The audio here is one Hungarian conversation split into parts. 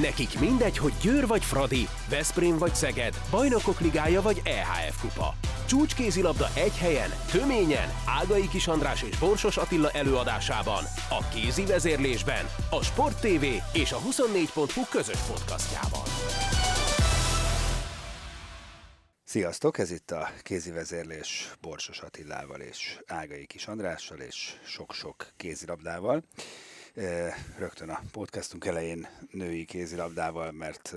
Nekik mindegy, hogy Győr vagy Fradi, Veszprém vagy Szeged, Bajnokok Ligája vagy EHF Kupa. Csúcskézilabda egy helyen, töményen, Ágai Kis András és Borsos Attila előadásában, a kézi vezérlésben, a Sport TV és a 24.hu közös podcastjában. Sziasztok, ez itt a kézi vezérlés Borsos Attilával és Ágai Kis Andrással és sok-sok kézilabdával. Rögtön a podcastunk elején női kézilabdával, mert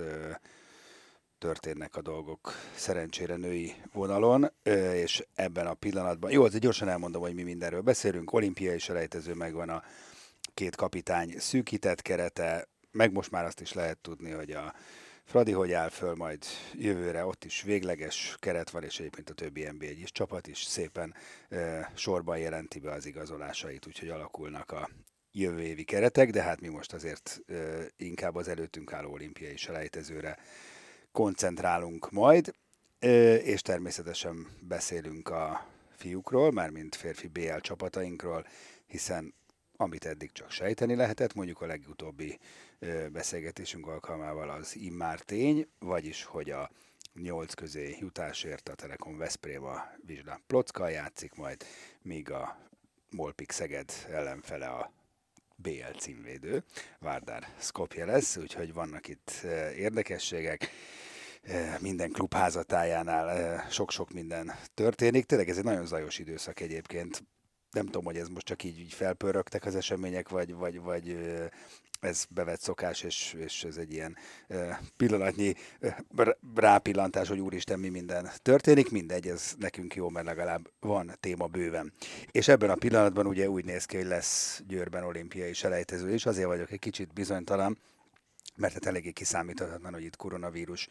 történnek a dolgok szerencsére női vonalon, és ebben a pillanatban, jó, azért gyorsan elmondom, hogy mi mindenről beszélünk, olimpiai selejtező megvan a két kapitány szűkített kerete, meg most már azt is lehet tudni, hogy a Fradi hogy áll föl majd jövőre, ott is végleges keret van, és egyébként a többi nb is csapat is szépen e, sorban jelenti be az igazolásait, úgyhogy alakulnak a jövő évi keretek, de hát mi most azért inkább az előttünk álló olimpiai selejtezőre koncentrálunk majd, és természetesen beszélünk a fiúkról, mármint férfi BL csapatainkról, hiszen amit eddig csak sejteni lehetett, mondjuk a legutóbbi beszélgetésünk alkalmával az immár tény, vagyis hogy a nyolc közé jutásért a Telekom Veszprém a Vizsla Plocka játszik majd, míg a Molpik Szeged ellenfele a BL címvédő, Várdár Skopje lesz, úgyhogy vannak itt érdekességek minden klub házatájánál sok-sok minden történik. Tényleg ez egy nagyon zajos időszak egyébként. Nem tudom, hogy ez most csak így, így felpörögtek az események, vagy, vagy, vagy ez bevett szokás, és, és ez egy ilyen pillanatnyi rápillantás, hogy úristen, mi minden történik, mindegy, ez nekünk jó, mert legalább van téma bőven. És ebben a pillanatban ugye úgy néz ki, hogy lesz Győrben olimpiai selejtező, és azért vagyok egy kicsit bizonytalan, mert hát eléggé kiszámíthatatlan, hogy itt koronavírus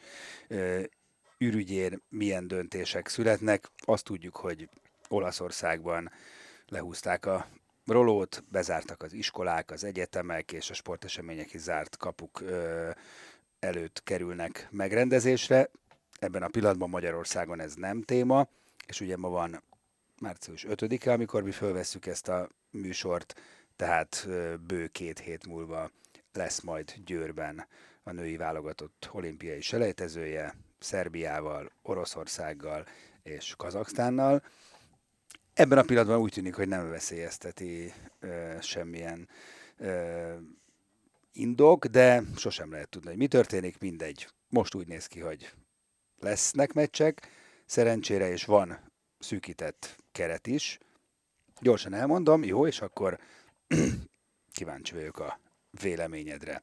ürügyén milyen döntések születnek. Azt tudjuk, hogy Olaszországban lehúzták a rolót, bezártak az iskolák, az egyetemek és a sportesemények is zárt kapuk ö, előtt kerülnek megrendezésre. Ebben a pillanatban Magyarországon ez nem téma, és ugye ma van március 5-e, amikor mi fölvesszük ezt a műsort, tehát bő két hét múlva lesz majd Győrben a női válogatott olimpiai selejtezője, Szerbiával, Oroszországgal és Kazaksztánnal. Ebben a pillanatban úgy tűnik, hogy nem veszélyezteti ö, semmilyen ö, indok, de sosem lehet tudni, hogy mi történik, mindegy. Most úgy néz ki, hogy lesznek meccsek, szerencsére, és van szűkített keret is. Gyorsan elmondom, jó, és akkor kíváncsi vagyok a véleményedre.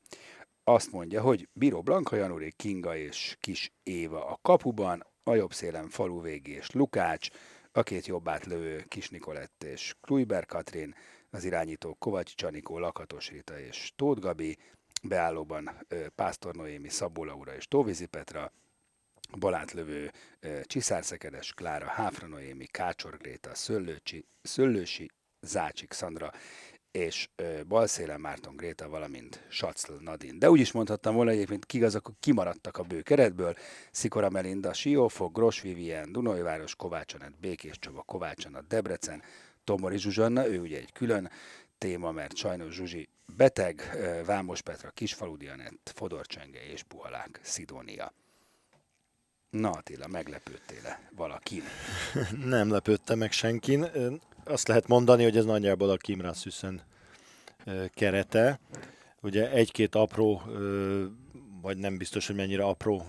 Azt mondja, hogy Bíró Blanka, Januri, Kinga és Kis Éva a kapuban, a jobb szélen falu végé és Lukács, a két jobb átlövő Kis Nikolett és Kluiber Katrin, az irányító Kovács Csanikó, Lakatos Rita és Tóth Gabi, beállóban Pásztor Noémi, Szabó Laura és Tóvizi Petra, balátlövő Csiszárszekedes Klára, Háfra Noémi, Kácsor Gréta, Szöllőcsi, Szöllősi Zácsik Szandra és balszélen Márton Gréta, valamint Sacl Nadin. De úgy is mondhattam volna, hogy egyébként kik azok, kimaradtak a bő keretből. Szikora Melinda, Siófok, Gros Vivien, Dunajváros, Kovács Anett, Békés Csaba, Kovács Anett, Debrecen, Tomori Zsuzsanna, ő ugye egy külön téma, mert sajnos Zsuzsi beteg, Vámos Petra, Kisfaludi Anett, Fodor Csenge és Buhalák, Szidónia. Na Attila, meglepődtél-e valakin? Nem lepődte meg senkin azt lehet mondani, hogy ez nagyjából a Kim Rasmussen kerete. Ugye egy-két apró, vagy nem biztos, hogy mennyire apró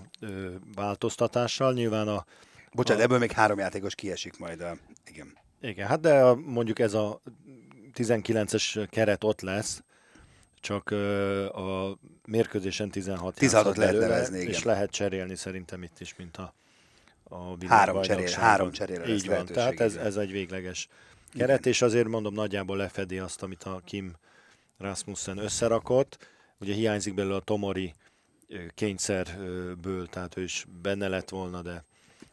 változtatással. Nyilván a... Bocsánat, a... ebből még három játékos kiesik majd. A... Igen. Igen, hát de a, mondjuk ez a 19-es keret ott lesz, csak a mérkőzésen 16 16 lehet nevezni, igen. és lehet cserélni szerintem itt is, mint a, a három cserél, három cserél Így van, tehát ez, ez egy végleges keret, és azért mondom nagyjából lefedi azt, amit a Kim Rasmussen összerakott. Ugye hiányzik belőle a Tomori kényszerből, tehát ő is benne lett volna, de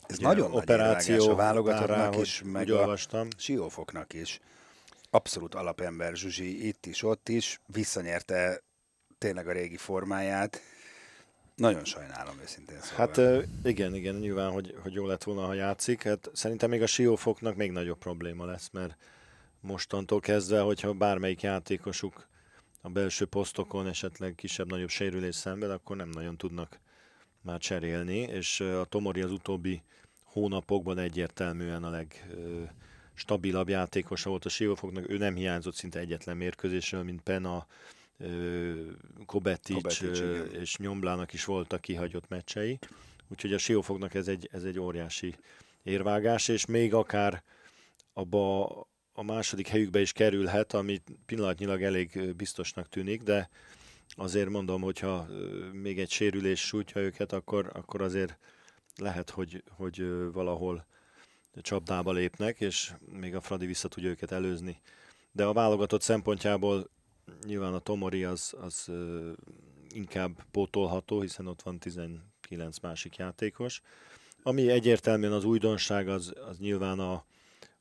ez nagyon operáció nagy a válogatottnak is, meg a siófoknak is. Abszolút alapember Zsuzsi itt is, ott is, visszanyerte tényleg a régi formáját nagyon sajnálom őszintén szóval. Hát igen, igen, nyilván, hogy, hogy jó lett volna, ha játszik. Hát szerintem még a siófoknak még nagyobb probléma lesz, mert mostantól kezdve, hogyha bármelyik játékosuk a belső posztokon esetleg kisebb-nagyobb sérülés szemben, akkor nem nagyon tudnak már cserélni, és a Tomori az utóbbi hónapokban egyértelműen a legstabilabb játékosa volt a Siófoknak, ő nem hiányzott szinte egyetlen mérkőzésről, mint Pena, Kobetic, és Nyomblának is voltak kihagyott meccsei. Úgyhogy a Siófoknak ez egy, ez egy óriási érvágás, és még akár abba a második helyükbe is kerülhet, ami pillanatnyilag elég biztosnak tűnik, de azért mondom, hogyha még egy sérülés sújtja őket, akkor, akkor azért lehet, hogy, hogy valahol csapdába lépnek, és még a Fradi vissza tudja őket előzni. De a válogatott szempontjából nyilván a Tomori az, az inkább pótolható, hiszen ott van 19 másik játékos. Ami egyértelműen az újdonság, az, az nyilván a,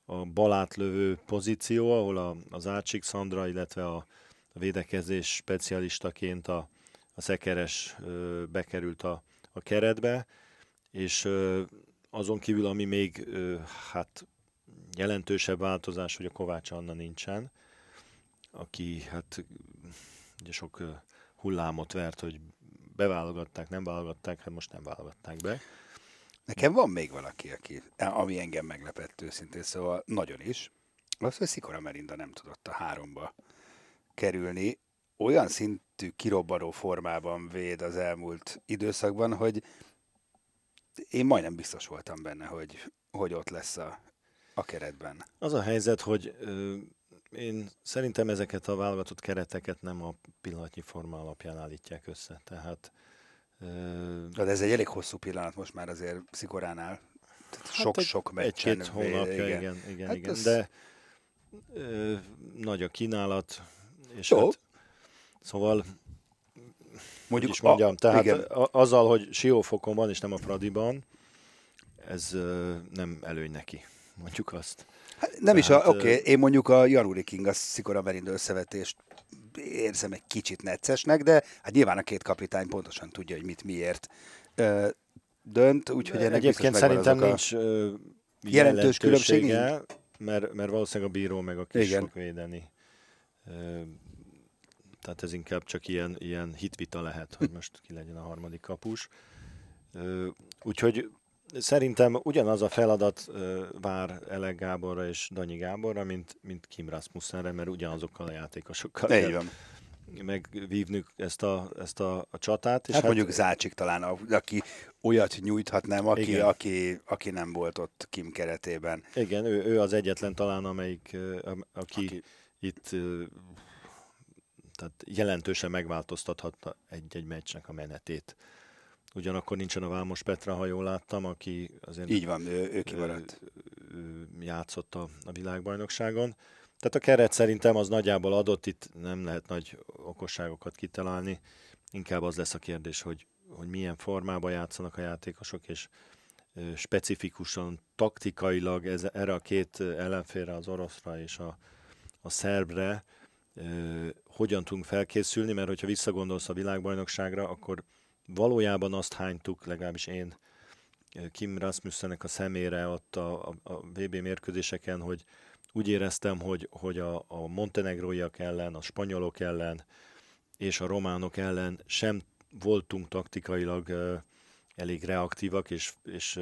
a balátlövő pozíció, ahol a, az Ácsik Szandra, illetve a, a védekezés specialistaként a, a Szekeres ö, bekerült a, a keretbe, és ö, azon kívül, ami még ö, hát jelentősebb változás, hogy a Kovács Anna nincsen, aki hát ugye sok hullámot vert, hogy beválogatták, nem válogatták, hát most nem válogatták be. Nekem van még valaki, aki, ami engem meglepett őszintén, szóval nagyon is. Az, hogy Szikora Merinda nem tudott a háromba kerülni. Olyan szintű kirobbanó formában véd az elmúlt időszakban, hogy én majdnem biztos voltam benne, hogy, hogy ott lesz a, a keretben. Az a helyzet, hogy én szerintem ezeket a válogatott kereteket nem a pillanatnyi forma alapján állítják össze. Tehát de ez egy elég hosszú pillanat most már azért Szikoránál. Sok-sok hát meccsen. Egy-két hónapja, igen, igen, igen. Hát igen. Az... De ö, nagy a kínálat, és Jó. hát, szóval Mondjuk is mondjam, a, tehát igen. azzal, hogy Siófokon van, és nem a Fradiban, ez ö, nem előny neki, mondjuk azt. Hát nem Tehát, is, oké, okay, én mondjuk a Januri King, a Szikora Merindo összevetést érzem egy kicsit neccesnek, de hát nyilván a két kapitány pontosan tudja, hogy mit miért dönt, úgyhogy ennek Egyébként szerintem nincs jelentős különbség, mert, mert valószínűleg a bíró meg a kis fog védeni. Tehát ez inkább csak ilyen, ilyen hitvita lehet, hogy most ki legyen a harmadik kapus. Úgyhogy Szerintem ugyanaz a feladat vár Elek Gáborra és Danyi Gáborra, mint, mint Kim Rasmussenre, mert ugyanazokkal a játékosokkal Így van. megvívnünk ezt a, ezt a, a csatát. És hát, hát mondjuk Zácsik talán, aki olyat nyújthat, nem, aki, aki, aki nem volt ott Kim keretében. Igen, ő, ő az egyetlen talán, amelyik, aki, aki... itt tehát jelentősen megváltoztathatta egy-egy meccsnek a menetét. Ugyanakkor nincsen a Vámos Petra, ha jól láttam, aki azért... Így van, ő, ő kimaradt. Játszott a, a világbajnokságon. Tehát a keret szerintem az nagyjából adott, itt nem lehet nagy okosságokat kitalálni. Inkább az lesz a kérdés, hogy, hogy milyen formában játszanak a játékosok, és specifikusan, taktikailag ez, erre a két ellenfélre, az oroszra és a, a szerbre hogyan tudunk felkészülni, mert hogyha visszagondolsz a világbajnokságra, akkor valójában azt hánytuk, legalábbis én, Kim Rasmussennek a szemére ott a, a, a VB mérkőzéseken, hogy úgy éreztem, hogy, hogy a, a montenegróiak ellen, a spanyolok ellen és a románok ellen sem voltunk taktikailag elég reaktívak, és, és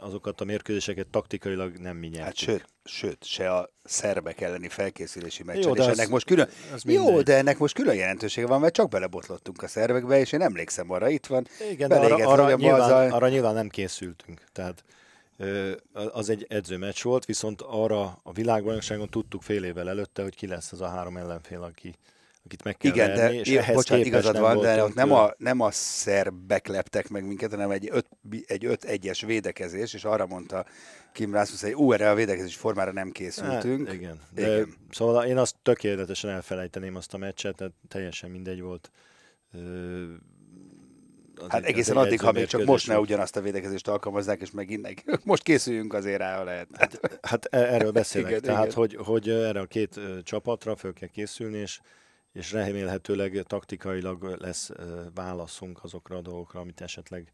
azokat a mérkőzéseket taktikailag nem mi nyertük. Hát sőt, sőt, se a szerbek elleni felkészülési meccsen, jó, és ennek most külön, jó, de ennek most külön jelentősége van, mert csak belebotlottunk a szervekbe, és én emlékszem arra, itt van. Igen, arra, arra, nyilván, azzal... arra nyilván nem készültünk, tehát az egy edzőmeccs volt, viszont arra a világbajnokságon tudtuk fél évvel előtte, hogy ki lesz az a három ellenfél, aki akit meg kell Igen, verni, de, és ehhez bocsánat, igazad van, de ott nem a, nem a szerbek leptek meg minket, hanem egy 5 egy öt egyes védekezés, és arra mondta Kim Rasmus, hogy ú, erre a védekezés formára nem készültünk. Hát, igen. De, igen. Szóval én azt tökéletesen elfelejteném azt a meccset, tehát teljesen mindegy volt. Az hát egészen addig, ha még csak most ne ugyanazt a védekezést alkalmazzák, és megint most készüljünk azért rá, ha lehet. Hát, hát e- erről beszélek. igen, Tehát, igen. Hogy, hogy erre a két csapatra föl kell készülni, és és remélhetőleg taktikailag lesz válaszunk azokra a dolgokra, amit esetleg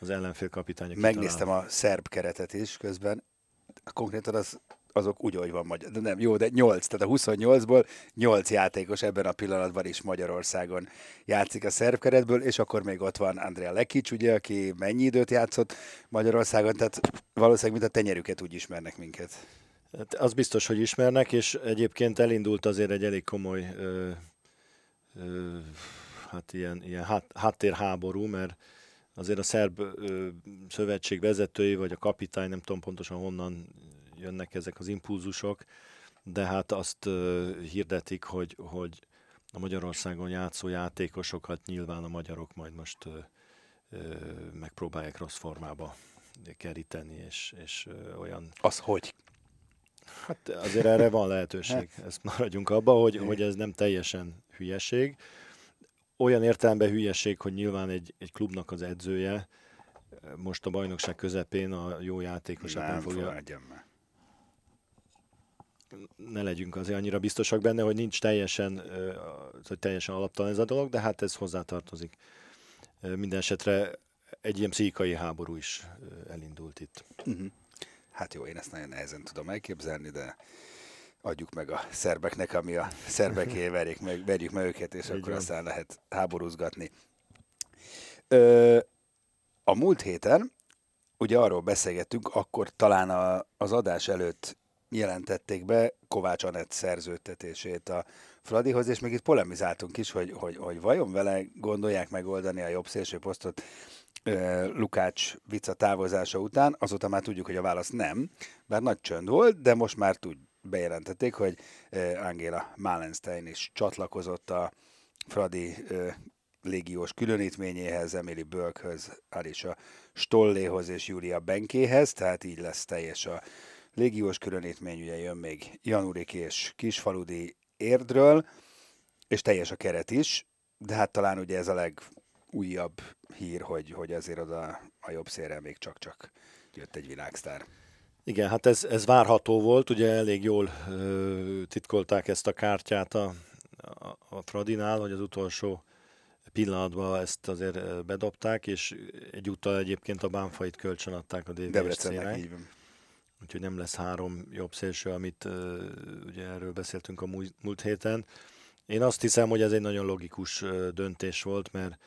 az ellenfél kapitánya Megnéztem a szerb keretet is közben. Konkrétan az azok úgy, hogy van magyar. De nem, jó, de 8, tehát a 28-ból 8 játékos ebben a pillanatban is Magyarországon játszik a szervkeretből, és akkor még ott van Andrea Lekic, ugye, aki mennyi időt játszott Magyarországon, tehát valószínűleg mint a tenyerüket úgy ismernek minket. Hát az biztos, hogy ismernek, és egyébként elindult azért egy elég komoly hát ilyen, ilyen hát, háttérháború, mert azért a szerb szövetség vezetői, vagy a kapitány, nem tudom pontosan honnan jönnek ezek az impulzusok, de hát azt hirdetik, hogy, hogy a Magyarországon játszó játékosokat nyilván a magyarok majd most megpróbálják rossz formába keríteni, és, és olyan... Az hogy? Hát azért erre van lehetőség. Ezt maradjunk abba, hogy, hogy ez nem teljesen hülyeség. Olyan értelemben hülyeség, hogy nyilván egy, egy klubnak az edzője most a bajnokság közepén a jó játékosát nem, Nem fogja már. ne legyünk azért annyira biztosak benne, hogy nincs teljesen, hogy teljesen alaptalan ez a dolog, de hát ez hozzátartozik. Minden esetre egy ilyen pszichikai háború is elindult itt. Hát jó, én ezt nagyon nehezen tudom elképzelni, de adjuk meg a szerbeknek, ami a szerbeké, verjék meg, verjük meg őket, és Így akkor van. aztán lehet háborúzgatni. Ö, a múlt héten, ugye arról beszélgettünk, akkor talán a, az adás előtt jelentették be Kovács Anett szerződtetését a Fradihoz, és még itt polemizáltunk is, hogy, hogy, hogy vajon vele gondolják megoldani a jobb szélső posztot Lukács Vica távozása után, azóta már tudjuk, hogy a válasz nem, bár nagy csönd volt, de most már tud, bejelentették, hogy Angela Malenstein is csatlakozott a Fradi légiós különítményéhez, Emily Bölkhöz, Alisa Stolléhoz és Júlia Benkéhez, tehát így lesz teljes a légiós különítmény, ugye jön még Janurik és Kisfaludi Érdről, és teljes a keret is, de hát talán ugye ez a legújabb hír, hogy, hogy azért oda a jobb szélre még csak-csak jött egy világsztár. Igen, hát ez, ez várható volt, ugye elég jól ö, titkolták ezt a kártyát a, a, a Fradinál, hogy az utolsó pillanatban ezt azért bedobták, és egyúttal egyébként a Bánfait kölcsön adták a DVSC-nek, úgyhogy nem lesz három jobb szélső, amit ö, ugye erről beszéltünk a múlt, múlt héten. Én azt hiszem, hogy ez egy nagyon logikus döntés volt, mert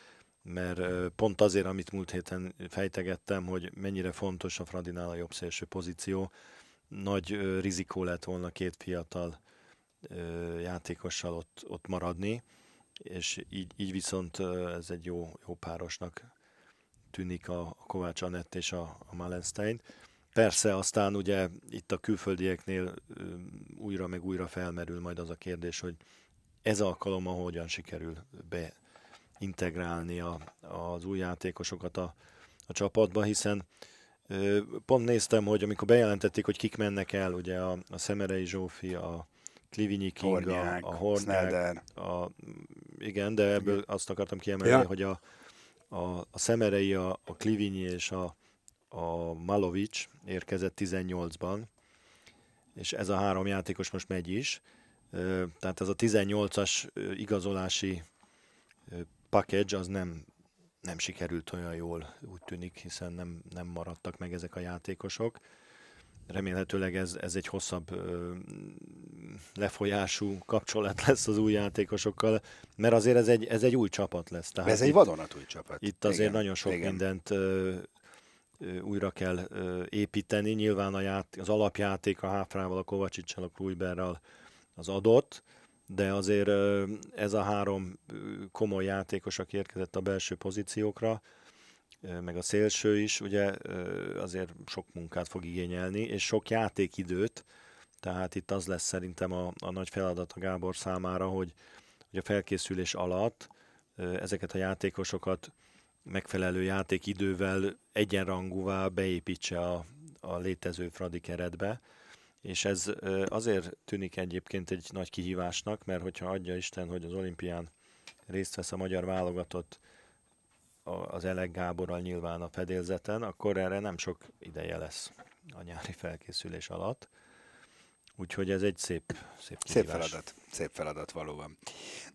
mert pont azért, amit múlt héten fejtegettem, hogy mennyire fontos a Fradinál a jobb szélső pozíció, nagy rizikó lett volna két fiatal játékossal ott, ott maradni, és így, így viszont ez egy jó, jó párosnak tűnik a, Kovács Anett és a, a Malenstein. Persze aztán ugye itt a külföldieknél újra meg újra felmerül majd az a kérdés, hogy ez alkalommal hogyan sikerül be integrálni a, az új játékosokat a, a csapatba, hiszen pont néztem, hogy amikor bejelentették, hogy kik mennek el, ugye a, a Szemerei Zsófi, a Klivinyi Kinga, Hornyák, a Hornyák, a, igen, de ebből azt akartam kiemelni, Ja. hogy a, a, a Szemerei, a, a Klivinyi és a, a Malovic érkezett 18-ban, és ez a három játékos most megy is. Tehát ez a 18-as ö, igazolási package az nem, nem sikerült olyan jól, úgy tűnik, hiszen nem, nem maradtak meg ezek a játékosok. Remélhetőleg ez, ez egy hosszabb ö, lefolyású kapcsolat lesz az új játékosokkal, mert azért ez egy, ez egy új csapat lesz. Tehát Ez egy vadonatúj csapat. itt azért Igen, nagyon sok igen. mindent ö, ö, újra kell ö, építeni. Nyilván a ját, az alapjáték a Háfrával, a Kovacsicsal, a Krujberrel az adott, de azért ez a három komoly játékos, aki érkezett a belső pozíciókra, meg a szélső is, ugye azért sok munkát fog igényelni, és sok játékidőt, tehát itt az lesz szerintem a, a nagy feladat a Gábor számára, hogy, hogy a felkészülés alatt ezeket a játékosokat megfelelő játékidővel egyenrangúvá beépítse a, a létező Fradi keretbe, és ez azért tűnik egyébként egy nagy kihívásnak, mert hogyha adja Isten, hogy az olimpián részt vesz a magyar válogatott az Elek Gáborral nyilván a fedélzeten, akkor erre nem sok ideje lesz a nyári felkészülés alatt. Úgyhogy ez egy szép, szép Szép kihívás. feladat, szép feladat valóban.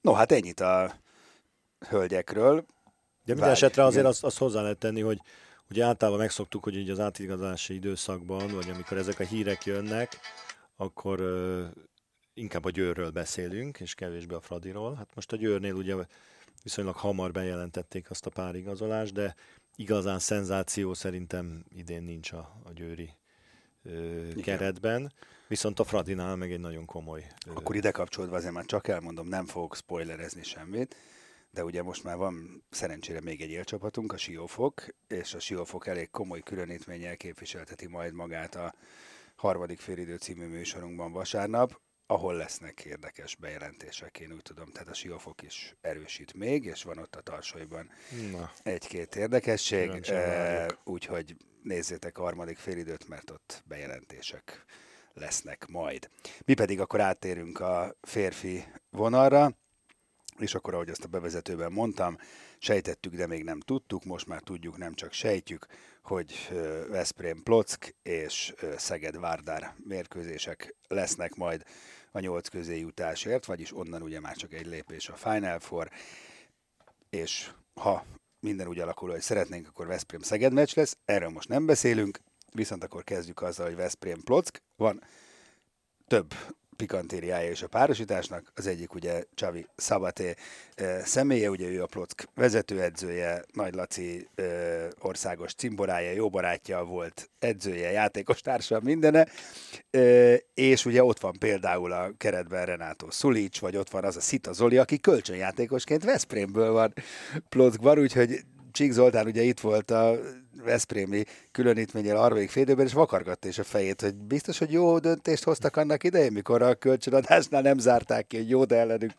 No, hát ennyit a hölgyekről. De minden Várj, esetre azért igen. azt, azt hozzá lehet tenni, hogy ugye általában megszoktuk, hogy így az átigazási időszakban, vagy amikor ezek a hírek jönnek, akkor ö, inkább a Győrről beszélünk, és kevésbé a Fradiról. Hát most a Győrnél ugye viszonylag hamar bejelentették azt a pár igazolást, de igazán szenzáció szerintem idén nincs a, a Győri ö, keretben. Viszont a Fradinál meg egy nagyon komoly... Ö... Akkor ide kapcsolódva azért már csak elmondom, nem fogok spoilerezni semmit, de ugye most már van szerencsére még egy élcsapatunk, a Siófok, és a Siófok elég komoly különítménnyel képviselteti majd magát a harmadik félidő című műsorunkban vasárnap, ahol lesznek érdekes bejelentések, én úgy tudom, tehát a Siófok is erősít még, és van ott a tarsolyban Na. egy-két érdekesség, e, úgyhogy nézzétek a harmadik félidőt, mert ott bejelentések lesznek majd. Mi pedig akkor áttérünk a férfi vonalra, és akkor, ahogy azt a bevezetőben mondtam, sejtettük, de még nem tudtuk, most már tudjuk, nem csak sejtjük, hogy Veszprém Plock és Szeged Várdár mérkőzések lesznek majd a nyolc közé jutásért, vagyis onnan ugye már csak egy lépés a Final Four, és ha minden úgy alakul, hogy szeretnénk, akkor Veszprém Szeged meccs lesz, erről most nem beszélünk, viszont akkor kezdjük azzal, hogy Veszprém Plock van. Több pikantériája és a párosításnak. Az egyik ugye Csavi Szabaté személye, ugye ő a Plock vezetőedzője, Nagy Laci országos cimborája, jó barátja volt, edzője, játékos társa, mindene. És ugye ott van például a keretben Renátó Szulics, vagy ott van az a Szita Zoli, aki kölcsönjátékosként Veszprémből van Plockban, úgyhogy Csík Zoltán ugye itt volt a Veszprémi különítményel harmadik félidőben, és vakargatta is a fejét, hogy biztos, hogy jó döntést hoztak annak idején, mikor a kölcsönadásnál nem zárták ki, hogy jó, de ellenük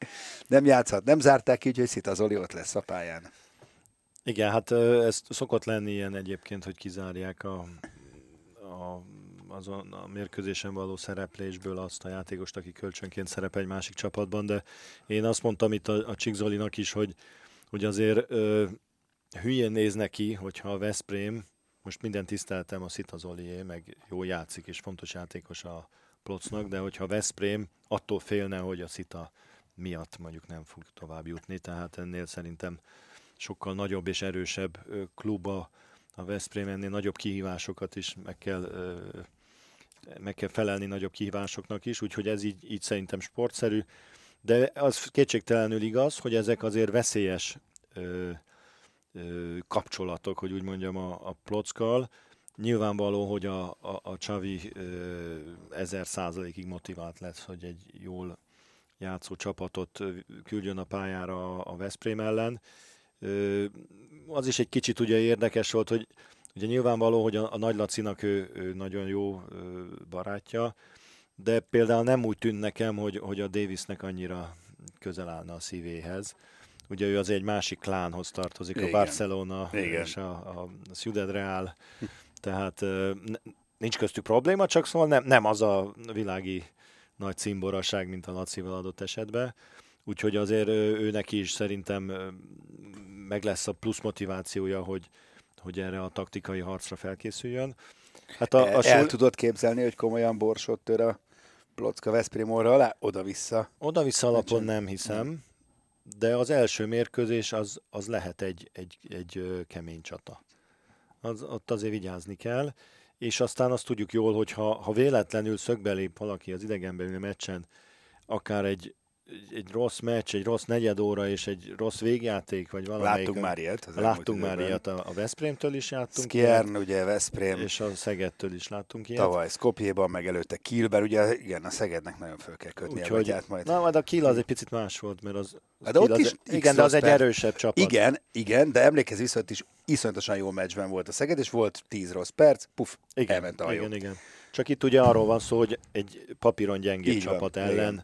nem játszhat. Nem zárták ki, úgyhogy Szita Zoli ott lesz a pályán. Igen, hát ez szokott lenni ilyen egyébként, hogy kizárják a, a azon a mérkőzésen való szereplésből azt a játékost, aki kölcsönként szerepel egy másik csapatban, de én azt mondtam itt a, a Csikzolinak is, hogy, hogy azért ö, hülyén néz neki, hogyha a Veszprém, most minden tiszteltem a Szita Zolié, meg jó játszik, és fontos játékos a Plocnak, de hogyha a Veszprém attól félne, hogy a Szita miatt mondjuk nem fog tovább jutni, tehát ennél szerintem sokkal nagyobb és erősebb kluba a Veszprém, ennél nagyobb kihívásokat is meg kell, meg kell felelni nagyobb kihívásoknak is, úgyhogy ez így, így szerintem sportszerű, de az kétségtelenül igaz, hogy ezek azért veszélyes kapcsolatok, hogy úgy mondjam, a, a plockal. Nyilvánvaló, hogy a, a, a Csavi ezer százalékig motivált lesz, hogy egy jól játszó csapatot küldjön a pályára a Veszprém ellen. Az is egy kicsit ugye érdekes volt, hogy ugye nyilvánvaló, hogy a, a Nagy Lacinak ő, ő nagyon jó barátja, de például nem úgy tűnt nekem, hogy, hogy a Davisnek annyira közel állna a szívéhez. Ugye ő az egy másik klánhoz tartozik, Igen. a Barcelona Igen. és a, a Ciudad Real, tehát nincs köztük probléma, csak szóval nem, nem az a világi nagy cimboraság, mint a Lacival adott esetben. Úgyhogy azért ő neki is szerintem meg lesz a plusz motivációja, hogy, hogy erre a taktikai harcra felkészüljön. Hát a, a El, el tudod képzelni, hogy komolyan borsot tör a Plocka Veszprém alá, oda-vissza? Oda-vissza alapon nem hiszem de az első mérkőzés az, az lehet egy, egy, egy kemény csata. Az, ott azért vigyázni kell, és aztán azt tudjuk jól, hogy ha, ha véletlenül szögbe lép valaki az idegenbeli meccsen, akár egy, egy rossz meccs, egy rossz negyed óra és egy rossz végjáték, vagy valami. Láttunk már ilyet. Az láttunk már ilyet, a, a Veszprémtől is láttunk ilyet, ugye Veszprém. És a Szegedtől is láttunk ilyet. Tavaly Skopjéban, meg előtte Kielben, ugye igen, a Szegednek nagyon föl kell kötni Úgyhogy, a majd. Na, majd a Kiel az egy picit más volt, mert az, az de ott az, is igen, de az egy erősebb csapat. Igen, igen, de emlékezz vissza, hogy is iszonyatosan jó meccsben volt a Szeged, és volt 10 rossz perc, puf, igen, elment a hajó. Igen, igen. Csak itt ugye arról van szó, hogy egy papíron gyengébb csapat van, ellen igen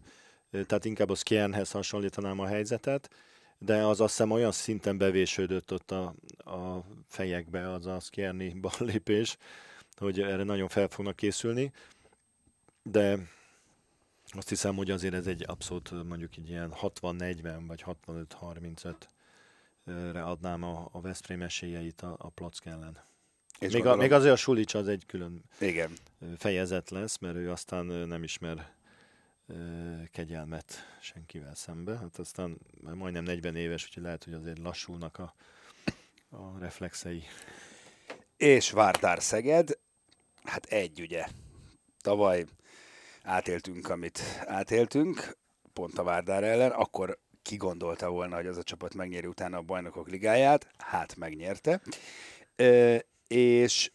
tehát inkább a Skjernhez hasonlítanám a helyzetet, de az azt hiszem olyan szinten bevésődött ott a, a fejekbe az a Skjerni ballépés, hogy erre nagyon fel fognak készülni, de azt hiszem, hogy azért ez egy abszolút mondjuk egy ilyen 60-40 vagy 65-35-re adnám a, a Veszprém esélyeit a, a Plack ellen. És még, a, még azért a Sulic az egy külön Igen. fejezet lesz, mert ő aztán nem ismer kegyelmet senkivel szembe. Hát aztán már majdnem 40 éves, úgyhogy lehet, hogy azért lassulnak a, a reflexei. És Várdár Szeged, hát egy ugye. Tavaly átéltünk, amit átéltünk, pont a Várdár ellen, akkor ki gondolta volna, hogy az a csapat megnyeri utána a bajnokok ligáját, hát megnyerte. E, és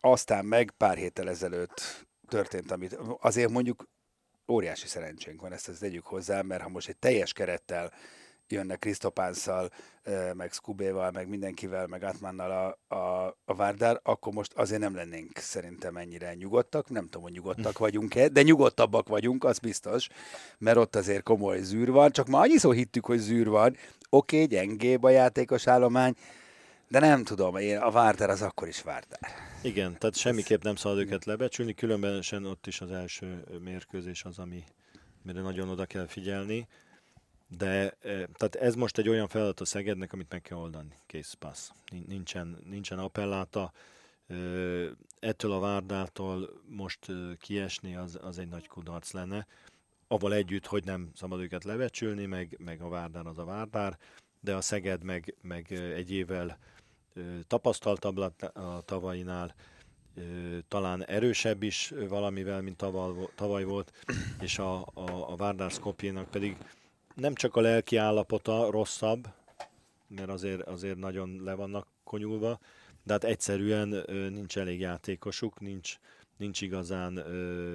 aztán meg pár héttel ezelőtt történt, amit azért mondjuk óriási szerencsénk van, ezt, ezt tegyük hozzá, mert ha most egy teljes kerettel jönnek Krisztopánszal, meg Skubéval, meg mindenkivel, meg Atmannal a, a, a Várdár, akkor most azért nem lennénk szerintem ennyire nyugodtak. Nem tudom, hogy nyugodtak vagyunk-e, de nyugodtabbak vagyunk, az biztos, mert ott azért komoly zűr van. Csak ma annyiszor hittük, hogy zűr van. Oké, okay, gyengébb a játékos állomány, de nem tudom, én a Várdár az akkor is Várdár. Igen, tehát semmiképp nem szabad őket lebecsülni, különben ott is az első mérkőzés az, ami, mire nagyon oda kell figyelni. De tehát ez most egy olyan feladat a Szegednek, amit meg kell oldani. Kész, passz. Nincsen, nincsen appelláta. Ettől a Várdától most kiesni az, az egy nagy kudarc lenne. Avval együtt, hogy nem szabad őket lebecsülni, meg, meg a Várdár az a Várdár, de a Szeged meg, meg egy évvel tapasztaltabb a tavainál, talán erősebb is valamivel, mint tavaly, tavaly volt, és a, a, a Várdár Skopjénak pedig nem csak a lelki állapota rosszabb, mert azért, azért nagyon le vannak konyulva, de hát egyszerűen nincs elég játékosuk, nincs, nincs igazán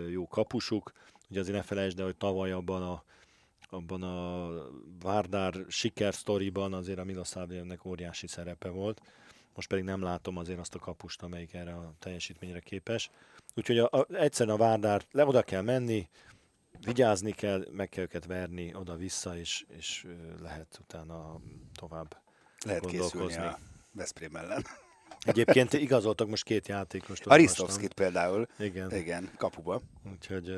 jó kapusuk. Ugye azért ne felejtsd el, hogy tavaly abban a, abban a Várdár sikersztoriban azért a Miloslavjevnek óriási szerepe volt. Most pedig nem látom azért azt a kapust, amelyik erre a teljesítményre képes. Úgyhogy a, a, egyszerűen a Várdár le oda kell menni, vigyázni kell, meg kell őket verni oda-vissza, és, és lehet utána tovább lehet készülni a Veszprém ellen. Egyébként igazoltak most két játékost. Aristovskit például. Igen. Igen, kapuba. Úgyhogy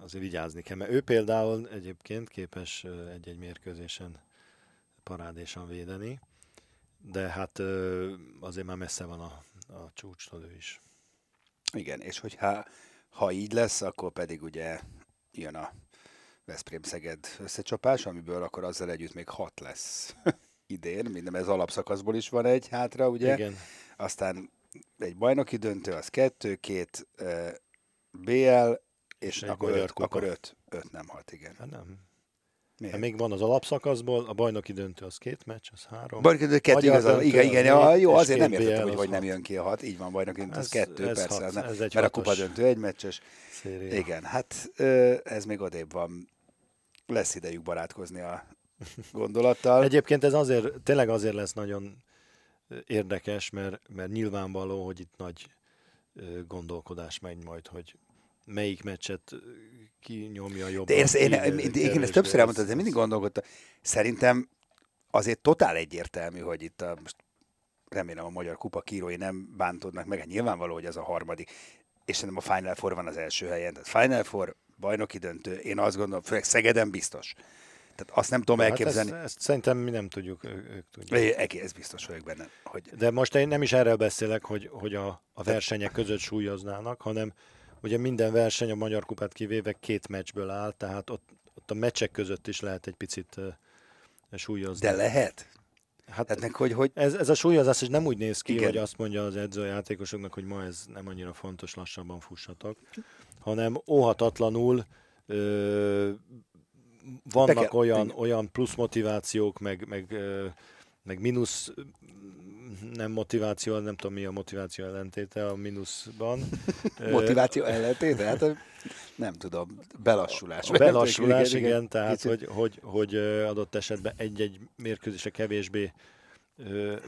azért vigyázni kell, mert ő például egyébként képes egy-egy mérkőzésen parádésan védeni, de hát azért már messze van a, a csúcstól ő is. Igen, és hogyha ha így lesz, akkor pedig ugye jön a Veszprém-Szeged összecsapás, amiből akkor azzal együtt még hat lesz idén, minden ez alapszakaszból is van egy hátra, ugye? Igen. Aztán egy bajnoki döntő, az kettő, két uh, BL, és, és akkor, öt, akkor öt, öt nem hat, igen. Hát nem. Miért? Hát még van az alapszakaszból, a bajnoki döntő az két meccs, az három. Bajnoki döntő kettő, igaz, döntő, igen, igen, ja, jó, azért nem értettem, hogy hogy nem jön ki a hat, így van, bajnoki döntő, az kettő, ez persze, hat, nem, ez egy mert a kupa döntő egy meccses. Széria. Igen, hát ez még odébb van, lesz idejük barátkozni a gondolattal. Egyébként ez azért, tényleg azért lesz nagyon érdekes, mert, mert nyilvánvaló, hogy itt nagy gondolkodás megy majd, hogy melyik meccset kinyomja jobban. De én, én, én, én, én ezt többször elmondtam, de mindig gondolkodtam. Szerintem azért totál egyértelmű, hogy itt a, most remélem a magyar kupa kírói nem bántódnak meg, hát nyilvánvaló, hogy ez a harmadik, és szerintem a Final Four van az első helyen. Tehát Final Four, bajnoki döntő, én azt gondolom, főleg Szegeden biztos. Tehát azt nem tudom elképzelni. Hát ezt, ezt szerintem mi nem tudjuk, ők tudják. Ez biztos vagyok benne. Hogy... De most én nem is erről beszélek, hogy, hogy a, a versenyek között súlyoznának, hanem Ugye minden verseny a Magyar Kupát kivéve két meccsből áll, tehát ott, ott a meccsek között is lehet egy picit súlyozni. De lehet? Hát, hát hogy, hogy... Ez, ez a súlyozás is nem úgy néz ki, Igen. hogy azt mondja az edző a játékosoknak, hogy ma ez nem annyira fontos, lassabban fussatok, hanem óhatatlanul ö, vannak Beke, olyan, olyan plusz motivációk, meg, meg, ö, meg mínusz nem motiváció, nem tudom mi a motiváció ellentéte a mínuszban. motiváció ellentéte? Hát nem tudom, belassulás. A belassulás, igen, igen tehát hogy, hogy, hogy adott esetben egy-egy mérkőzése kevésbé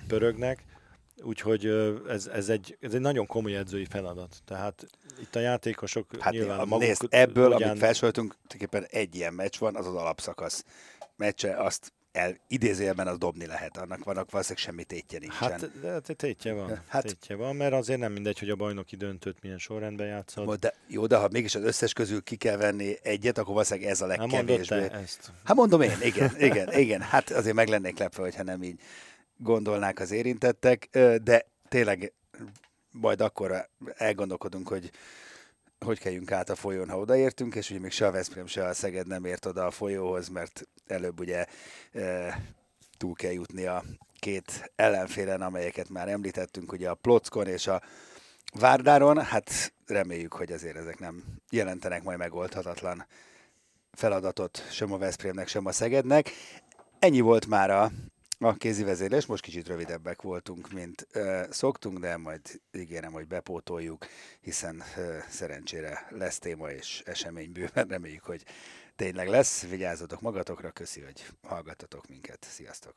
pörögnek, úgyhogy ez, ez, egy, ez egy nagyon komoly edzői feladat. Tehát itt a játékosok hát nyilván maguk... Nézd, ebből, ugyan... amit felsoroltunk, tulajdonképpen egy ilyen meccs van, az az alapszakasz meccse, azt el, idézőjelben az dobni lehet, annak vannak valószínűleg semmi tétje nincsen. Hát, de, de tétje van, hát, tétje van, mert azért nem mindegy, hogy a bajnoki döntőt milyen sorrendben játszod. De, jó, de ha mégis az összes közül ki kell venni egyet, akkor valószínűleg ez a legkevésbé. Hát ezt. Hát mondom én, igen, igen, igen. Hát azért meg lennék lepve, hogyha nem így gondolnák az érintettek, de tényleg majd akkor elgondolkodunk, hogy hogy kelljünk át a folyón, ha odaértünk, és ugye még se a Veszprém, se a Szeged nem ért oda a folyóhoz, mert előbb ugye e, túl kell jutni a két ellenfélen, amelyeket már említettünk, ugye a Plockon és a Várdáron, hát reméljük, hogy azért ezek nem jelentenek majd megoldhatatlan feladatot sem a Veszprémnek, sem a Szegednek. Ennyi volt már a, a kézi vezérlés, most kicsit rövidebbek voltunk, mint ö, szoktunk, de majd ígérem, hogy bepótoljuk, hiszen ö, szerencsére lesz téma és esemény bőven, reméljük, hogy tényleg lesz. Vigyázzatok magatokra, köszi, hogy hallgattatok minket. Sziasztok!